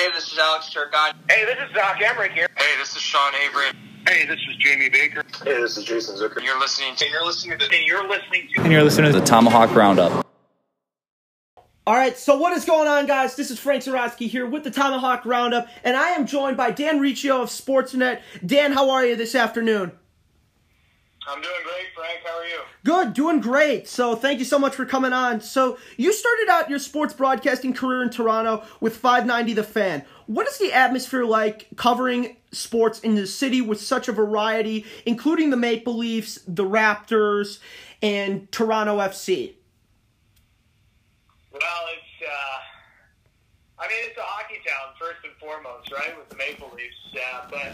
Hey, this is Alex Turcotte. Hey, this is Zach Emmerich here. Hey, this is Sean Avery. Hey, this is Jamie Baker. Hey, this is Jason Zucker. And you're listening to. And you're listening to. And you're listening to. And you're listening to the Tomahawk Roundup. All right, so what is going on, guys? This is Frank Zarotsky here with the Tomahawk Roundup, and I am joined by Dan Riccio of Sportsnet. Dan, how are you this afternoon? I'm doing great, Frank. How are you? Good, doing great. So thank you so much for coming on. So you started out your sports broadcasting career in Toronto with 590 The Fan. What is the atmosphere like covering sports in the city with such a variety, including the Maple Leafs, the Raptors, and Toronto FC? Well, it's, uh, I mean, it's a hockey town, first and foremost, right, with the Maple Leafs. Uh, but,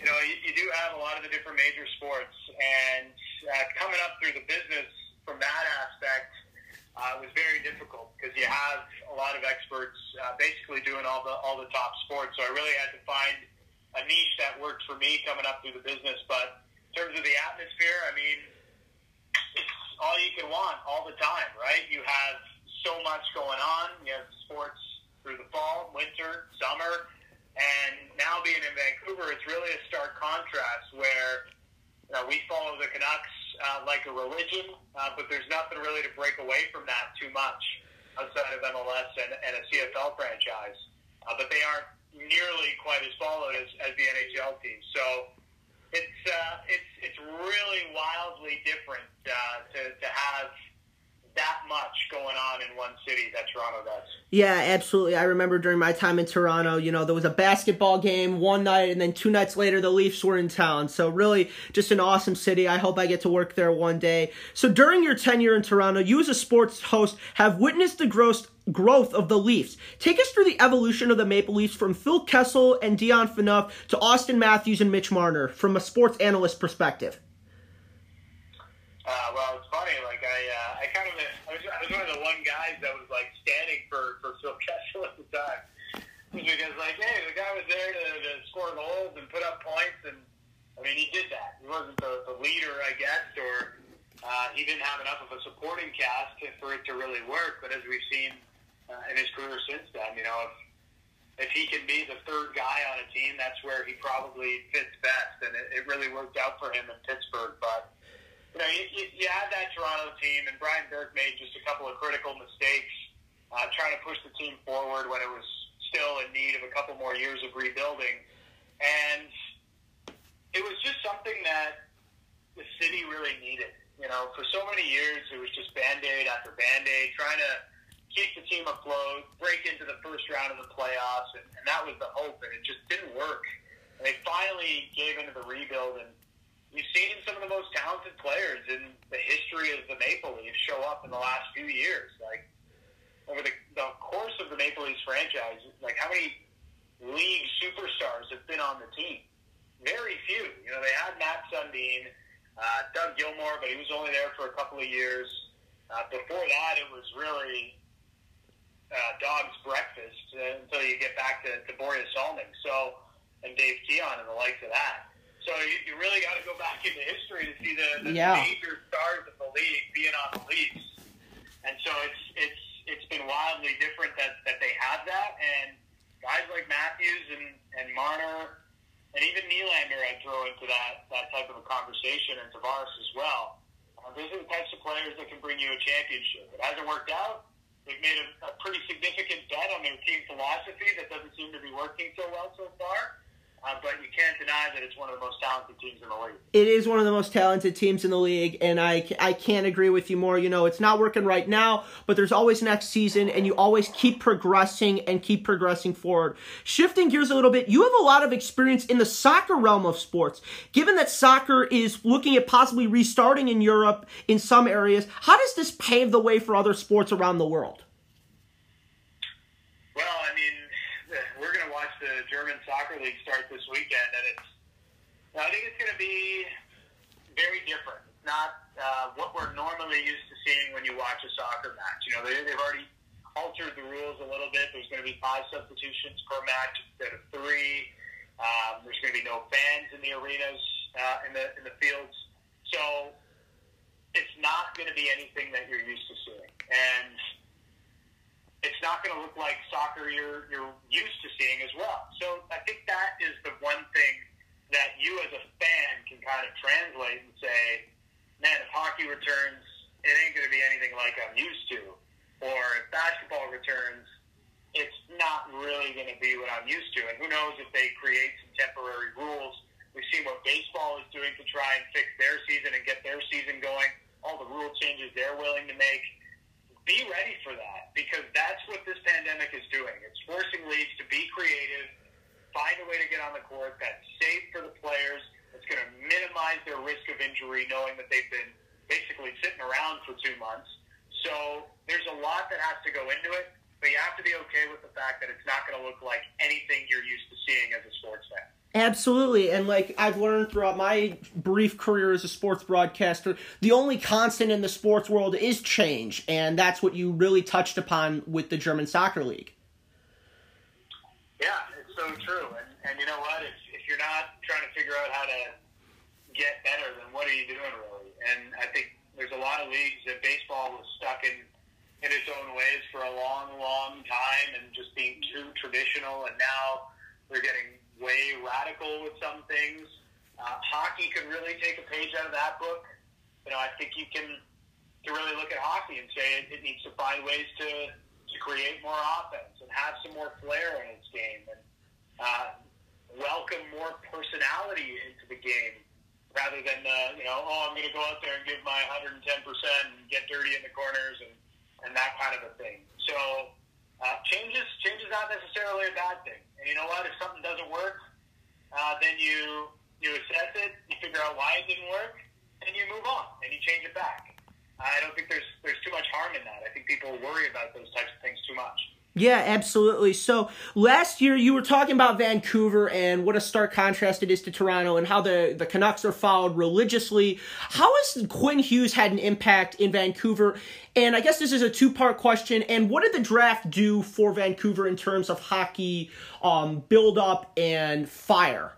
you know, you, you do have a lot of the different major sports. And uh, coming up through the business from that aspect uh, was very difficult because you have a lot of experts uh, basically doing all the all the top sports. So I really had to find a niche that worked for me coming up through the business. But in terms of the atmosphere, I mean, it's all you can want all the time, right? You have so much going on. You have sports through the fall, winter, summer, and now being in Vancouver, it's really a stark contrast where you know, we follow the Canucks uh, like a religion, uh, but there's nothing really to break away from that too much outside of MLS and, and a CFL franchise. Uh, but they aren't nearly quite as followed as, as the NHL team. So it's uh, it's it's really wildly different uh, to to have that much going on in one city that Toronto does. Yeah, absolutely. I remember during my time in Toronto, you know, there was a basketball game one night, and then two nights later, the Leafs were in town. So, really, just an awesome city. I hope I get to work there one day. So, during your tenure in Toronto, you as a sports host have witnessed the growth growth of the Leafs. Take us through the evolution of the Maple Leafs from Phil Kessel and Dion Phaneuf to Auston Matthews and Mitch Marner from a sports analyst perspective. Uh, well, it's funny. Like I, uh, I kind of, I was, I was one of the one guys that was like standing for for Phil Kessel at the time, because like, hey, the guy was there to, to score goals and put up points, and I mean, he did that. He wasn't the, the leader, I guess, or uh, he didn't have enough of a supporting cast to, for it to really work. But as we've seen uh, in his career since then, you know, if if he can be the third guy on a team, that's where he probably fits best, and it, it really worked out for him in Pittsburgh, but you know, you, you, you had that Toronto team, and Brian Burke made just a couple of critical mistakes uh, trying to push the team forward when it was still in need of a couple more years of rebuilding. And it was just something that the city really needed. You know, for so many years, it was just band aid after band aid, trying to keep the team afloat, break into the first round of the playoffs, and, and that was the hope, and it just didn't work. And they finally gave into the rebuild, and you've seen some of the most talented players in the history of the Maple Leafs show up in the last few years. Like over the, the course of the Maple Leafs franchise, like how many league superstars have been on the team? Very few. You know, they had Mats Sundin, uh, Doug Gilmour, but he was only there for a couple of years. Uh, before that, it was really uh, dog's breakfast uh, until you get back to, to Borje Salming. So, and Dave Keon and the likes of that. So you, you really got to go back into history to see the, the yeah. major stars of the league being on the Leafs, and so it's it's it's been wildly different that that they have that, and guys like Matthews and and Marner, and even Nylander, I'd throw into that that type of a conversation, and Tavares as well. Uh, those are the types of players that can bring you a championship. It hasn't worked out. They've made a, a pretty significant bet on their team philosophy that doesn't seem to be working so well so but you can't deny that it's one of the most talented teams in the league. It is one of the most talented teams in the league, and I, I can't agree with you more. You know, it's not working right now, but there's always next season, and you always keep progressing and keep progressing forward. Shifting gears a little bit, you have a lot of experience in the soccer realm of sports. Given that soccer is looking at possibly restarting in Europe in some areas, how does this pave the way for other sports around the world? Well, I mean, we're going to watch the German soccer league start this weekend, and it's. I think it's going to be very different. It's not uh, what we're normally used to seeing when you watch a soccer match. You know, they, they've already altered the rules a little bit. There's going to be five substitutions per match instead of three. Um, there's going to be no fans in the arenas uh, in the in the fields, so it's not going to be anything that you're used to seeing, and it's not going to look like soccer you're you're used to seeing as well. So I think that is the one thing that you as a fan can kind of translate and say, man, if hockey returns, it ain't going to be anything like I'm used to. Or if basketball returns, it's not really going to be what I'm used to. And who knows if they create some temporary rules. We've seen what baseball is doing to try and fix their season and get their season going, all the rule changes they're willing to make. Be ready for that because that's what this pandemic is doing. It's forcing leagues to be creative, find a way to get on the court that's safe for the players, that's going to minimize their risk of injury, knowing that they've been basically sitting around for two months. So there's a lot that has to go into it but you have to be okay with the fact that it's not going to look like anything you're used to seeing as a sports fan. Absolutely. And like I've learned throughout my brief career as a sports broadcaster, the only constant in the sports world is change. And that's what you really touched upon with the German Soccer League. Yeah, it's so true. And, and you know what? If, if you're not trying to figure out how to get better, then what are you doing really? And I think there's a lot of leagues that baseball was stuck in in its own ways for a long, long time and just being too traditional. And now they're getting way radical with some things. Uh, hockey could really take a page out of that book. You know, I think you can to really look at hockey and say it, it needs to find ways to to create more offense and have some more flair in its game and uh, welcome more personality into the game rather than uh, you know oh I'm going to go out there and give my 110 percent and get dirty in the corners and and that kind of a thing. So uh, changes change is not necessarily a bad thing. And you know what? If something doesn't work, uh, then you you assess it, you figure out why it didn't work, and you move on and you change it back. I don't think there's there's too much harm in that. I think people worry about those types of things too much. Yeah, absolutely. So last year you were talking about Vancouver and what a stark contrast it is to Toronto and how the, the Canucks are followed religiously. How has Quinn Hughes had an impact in Vancouver? And I guess this is a two part question. And what did the draft do for Vancouver in terms of hockey um, build up and fire?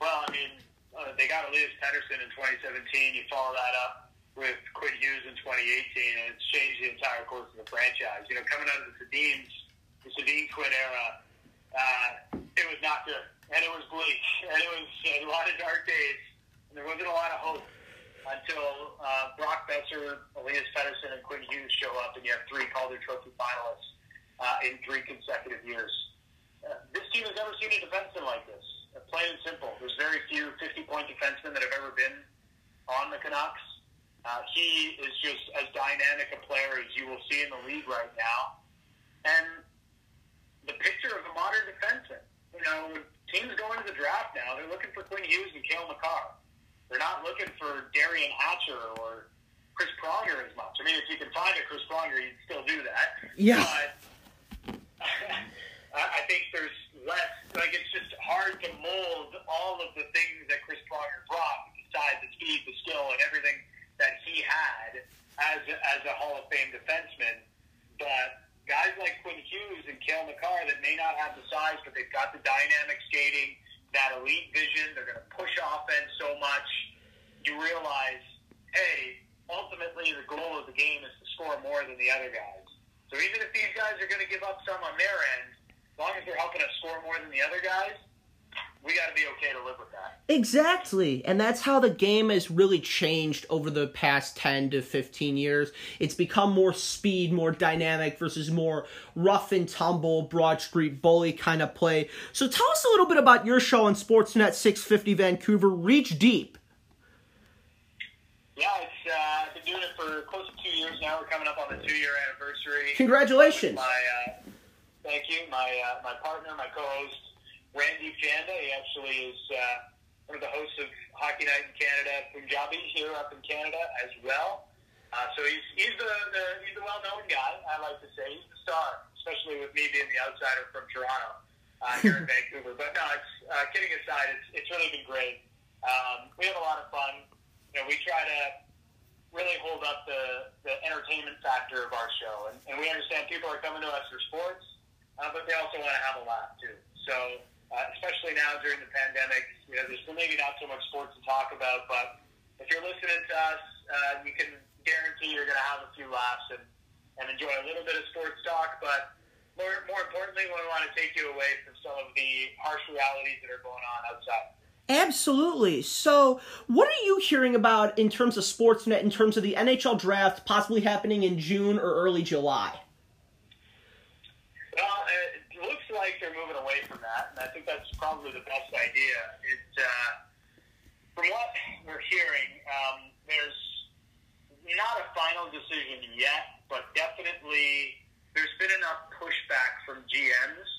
Well, I mean, uh, they got Elias Pettersson in 2017. You follow that up with Quinn Hughes in 2018, and it's changed the entire course of the franchise. You know, coming out of the Sedins, the Sedin twin era, uh, it was not good, and it was bleak, and it was a lot of dark days, and there wasn't a lot of hope until uh, Brock Boeser, Elias Pettersson, and Quinn Hughes show up, and you have three Calder Trophy finalists uh, in three consecutive years. Uh, this team has never seen a defenseman like this. Uh, plain and simple. There's very few 50-point defensemen that have ever been on the Canucks. Uh, he is just as dynamic a player as you will see in the league right now. And the picture of a modern defenseman. You know, teams go into the draft now, they're looking for Quinn Hughes and Cale Makar. They're not looking for Derian Hatcher or Chris Pronger as much. I mean, if you can find a Chris Pronger, you'd still do that. Yeah. But I think there's less, like, it's just hard to mold all of the things that Chris Pronger brought, the size, the speed, the skill, and everything that he had as as a Hall of Fame defenseman. But guys like Quinn Hughes and Cale Makar that may not have the size, but they've got the dynamic skating, that elite vision. They're going to push offense so much. You realize, hey, ultimately the goal of the game is to score more than the other guys. So even if these guys are going to give up some on their end, as long as they're helping us score more than the other guys, we got to be okay to live with that. Exactly. And that's how the game has really changed over the past 10 to 15 years. It's become more speed, more dynamic versus more rough and tumble, Broad Street bully kind of play. So tell us a little bit about your show on Sportsnet 650 Vancouver, Reach Deep. Yeah, it's, uh, I've been doing it for close to two years now. We're coming up on the two year anniversary. Congratulations. My, uh, thank you. My, uh, my partner, my co host, Randip Janda. He actually is uh, one of the hosts of Hockey Night in Canada, Punjabi here up in Canada as well. Uh, so he's he's the, the he's the well known guy. I like to say he's the star, especially with me being the outsider from Toronto uh, here in Vancouver. But no, it's uh, kidding aside, it's it's really been great. Um, we have a lot of fun. You know, we try to really hold up the the entertainment factor of our show, and, and we understand people are coming to us for sports, uh, but they also want to have a laugh too. So uh, especially now during the pandemic. You know, there's maybe not so much sports to talk about, but if you're listening to us, uh, you can guarantee you're going to have a few laughs and, and enjoy a little bit of sports talk. But more, more importantly, we want to take you away from some of the harsh realities that are going on outside. Absolutely. So, what are you hearing about in terms of Sportsnet, in terms of the NHL draft possibly happening in June or early July? Well, it looks like they're moving away from that, and I think that's probably the best idea. It, uh, from what we're hearing, um, there's not a final decision yet, but definitely there's been enough pushback from GMs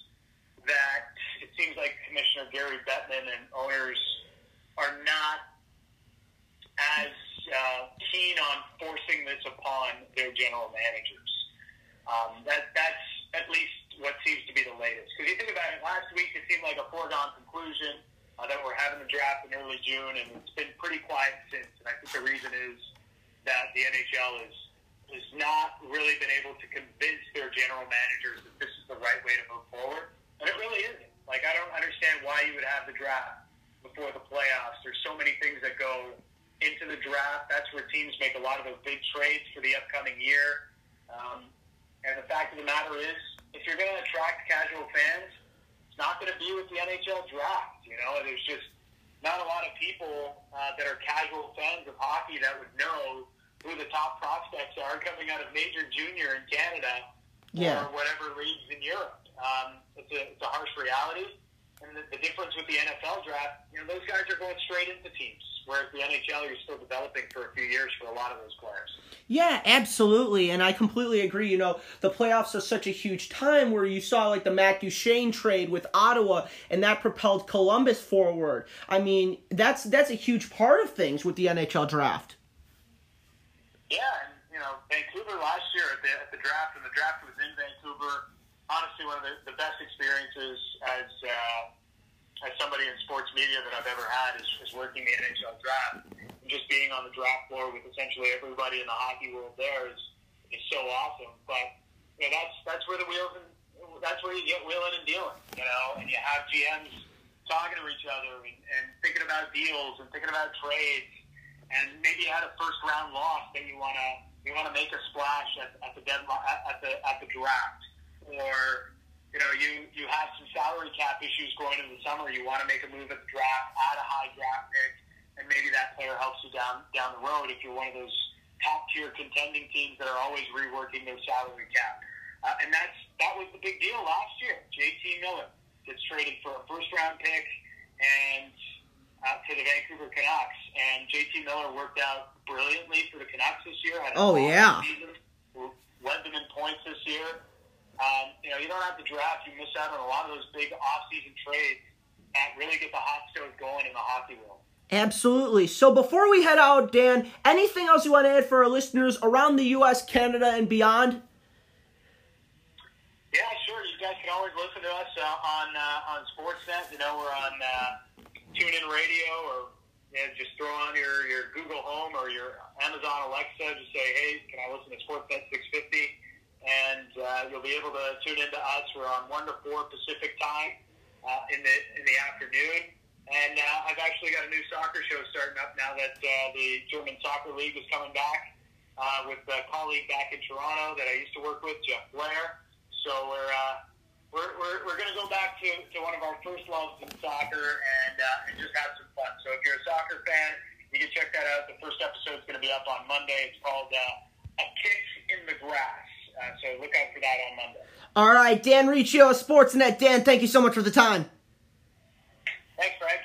that it seems like Commissioner Gary Bettman and owners are not as uh, keen on forcing this upon their general managers. Um, that that's at least what seems to be the latest. Because you think about it, last week it seemed like a foregone conclusion uh, that we're having the draft in early June, and it's been pretty quiet since. And I think the reason is that the NHL is has not really been able to convince their general managers that this is the right way to move forward. And it really isn't. Like, I don't understand why you would have the draft before the playoffs. There's so many things that go into the draft. That's where teams make a lot of those big trades for the upcoming year. Um, and the fact of the matter is, if you're going to attract casual fans, it's not going to be with the NHL draft. You know, there's just not a lot of people uh, that are casual fans of hockey that would know who the top prospects are coming out of major junior in Canada yeah. or whatever leagues in Europe. Um, it's, a, it's a harsh reality. And the, the difference with the NFL draft, you know, those guys are going straight into teams, whereas the NHL, you're still developing for a few years for a lot of those players. Yeah, absolutely, and I completely agree. You know, the playoffs are such a huge time where you saw like the Matt Duchene trade with Ottawa, and that propelled Columbus forward. I mean, that's that's a huge part of things with the NHL draft. Yeah, and you know, Vancouver last year at the, at the draft, and the draft was in Vancouver honestly one of the, the best experiences as uh, as somebody in sports media that I've ever had is, is working the NHL draft. And just being on the draft floor with essentially everybody in the hockey world there is is so awesome. But you know, that's that's where the wheels and that's where you get wheeling and dealing. You know, and you have GMs talking to each other and, and thinking about deals and thinking about trades. And maybe you had a first round loss that you wanna you wanna make a splash at, at the deadline at, the at the draft or you know you you have some salary cap issues going into the summer. You want to make a move at the draft, add a high draft pick, and maybe that player helps you down down the road if you're one of those top tier contending teams that are always reworking their salary cap. Uh, and that's that was the big deal last year. JT Miller gets traded for a first round pick and uh, to the Vancouver Canucks, and JT Miller worked out brilliantly for the Canucks this year. Had a oh yeah. Season, led them in points this year. Um, you know, you don't have to draft. You miss out on a lot of those big off-season trades that really get the hot stove going in the hockey world. Absolutely. So before we head out, Dan, anything else you want to add for our listeners around the U.S., Canada, and beyond? Yeah, sure. You guys can always listen to us uh, on uh, on Sportsnet. You know, we're on uh, TuneIn Radio, or you know, just throw on your, your Google Home or your Amazon Alexa. Just say, hey, can I listen to Sportsnet 650? And uh, you'll be able to tune into us. We're on one to four Pacific time uh, in the in the afternoon. And uh, I've actually got a new soccer show starting up now that uh, the German Soccer League is coming back uh, with a colleague back in Toronto that I used to work with, Jeff Blair. So we're uh, we're we're, we're going to go back to, to one of our first loves in soccer and uh, and just have some fun. So if you're a soccer fan, you can check that out. The first episode is going to be up on Monday. It's called uh, A Kick in the Grass. Uh, so look out for that on Monday. All right, Dan Riccio, Sportsnet. Dan, thank you so much for the time. Thanks, Frank.